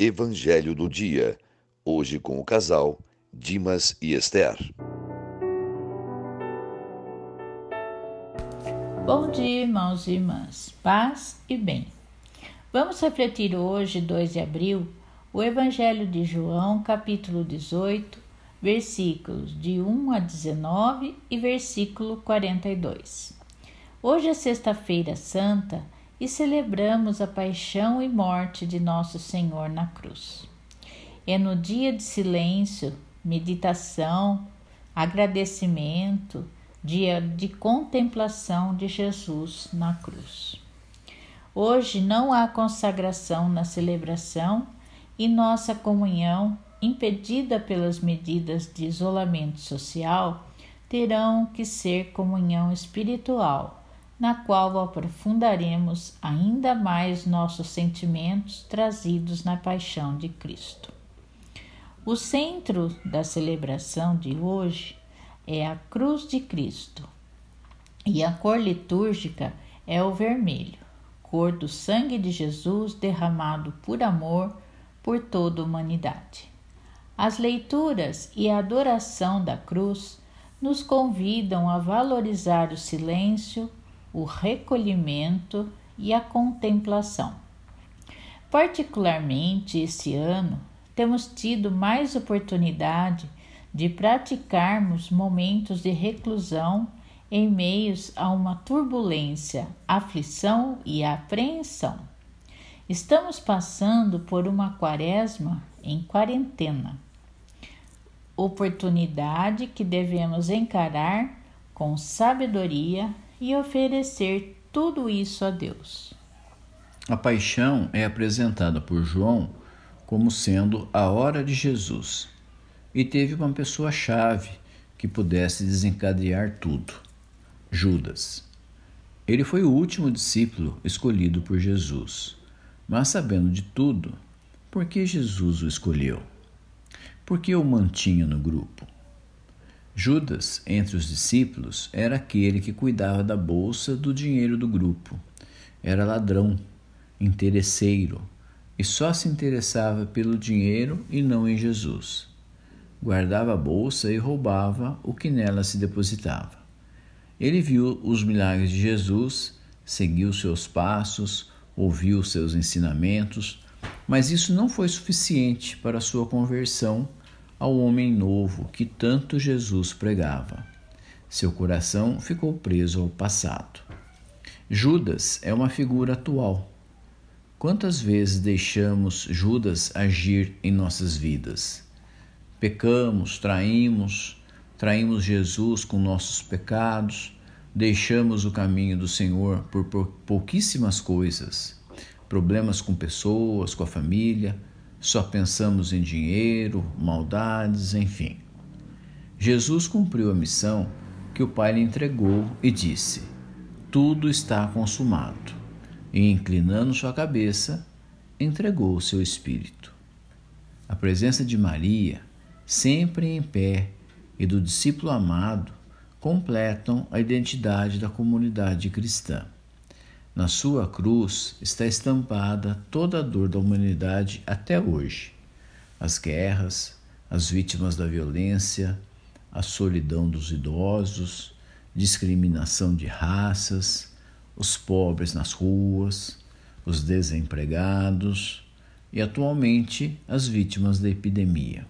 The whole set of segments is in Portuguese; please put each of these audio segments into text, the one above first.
Evangelho do Dia. Hoje com o casal Dimas e Esther. Bom dia, irmãos e irmãs. Paz e bem. Vamos refletir hoje, 2 de abril, o Evangelho de João, capítulo 18, versículos de 1 a 19 e versículo 42. Hoje é Sexta-feira Santa e celebramos a paixão e morte de Nosso Senhor na cruz. É no dia de silêncio, meditação, agradecimento, dia de contemplação de Jesus na cruz. Hoje não há consagração na celebração e nossa comunhão, impedida pelas medidas de isolamento social, terão que ser comunhão espiritual na qual aprofundaremos ainda mais nossos sentimentos trazidos na paixão de Cristo. O centro da celebração de hoje é a cruz de Cristo e a cor litúrgica é o vermelho, cor do sangue de Jesus derramado por amor por toda a humanidade. As leituras e a adoração da cruz nos convidam a valorizar o silêncio, o recolhimento e a contemplação. Particularmente esse ano, temos tido mais oportunidade de praticarmos momentos de reclusão em meios a uma turbulência, aflição e apreensão. Estamos passando por uma quaresma em quarentena, oportunidade que devemos encarar com sabedoria e oferecer tudo isso a Deus. A paixão é apresentada por João como sendo a hora de Jesus e teve uma pessoa-chave que pudesse desencadear tudo: Judas. Ele foi o último discípulo escolhido por Jesus, mas sabendo de tudo, por que Jesus o escolheu? Por que o mantinha no grupo? Judas, entre os discípulos, era aquele que cuidava da bolsa do dinheiro do grupo. Era ladrão, interesseiro e só se interessava pelo dinheiro e não em Jesus. Guardava a bolsa e roubava o que nela se depositava. Ele viu os milagres de Jesus, seguiu seus passos, ouviu seus ensinamentos, mas isso não foi suficiente para sua conversão ao homem novo que tanto Jesus pregava. Seu coração ficou preso ao passado. Judas é uma figura atual. Quantas vezes deixamos Judas agir em nossas vidas? Pecamos, traímos, traímos Jesus com nossos pecados, deixamos o caminho do Senhor por pouquíssimas coisas, problemas com pessoas, com a família, só pensamos em dinheiro, maldades, enfim. Jesus cumpriu a missão que o Pai lhe entregou e disse: Tudo está consumado. E, inclinando sua cabeça, entregou o seu espírito. A presença de Maria, sempre em pé, e do discípulo amado completam a identidade da comunidade cristã. Na sua cruz está estampada toda a dor da humanidade até hoje: as guerras, as vítimas da violência, a solidão dos idosos, discriminação de raças, os pobres nas ruas, os desempregados e atualmente as vítimas da epidemia.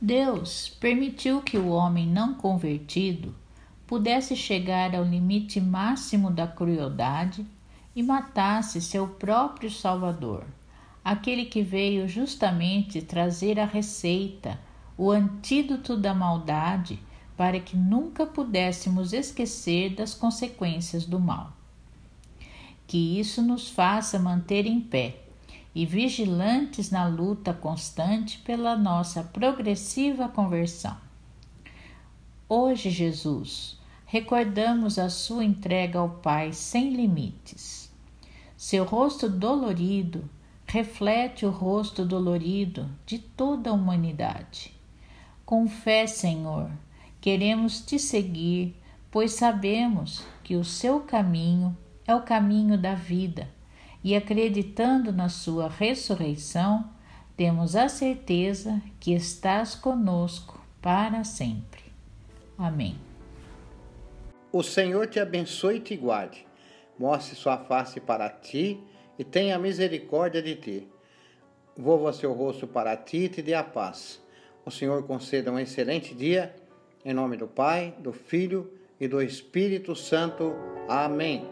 Deus permitiu que o homem não convertido pudesse chegar ao limite máximo da crueldade e matasse seu próprio Salvador, aquele que veio justamente trazer a receita, o antídoto da maldade, para que nunca pudéssemos esquecer das consequências do mal. Que isso nos faça manter em pé e vigilantes na luta constante pela nossa progressiva conversão. Hoje, Jesus, recordamos a sua entrega ao Pai sem limites. Seu rosto dolorido reflete o rosto dolorido de toda a humanidade. Com fé, Senhor, queremos te seguir, pois sabemos que o seu caminho é o caminho da vida e acreditando na Sua ressurreição, temos a certeza que estás conosco para sempre. Amém. O Senhor te abençoe e te guarde, mostre sua face para ti e tenha misericórdia de ti. Volva seu rosto para ti e te dê a paz. O Senhor conceda um excelente dia, em nome do Pai, do Filho e do Espírito Santo. Amém.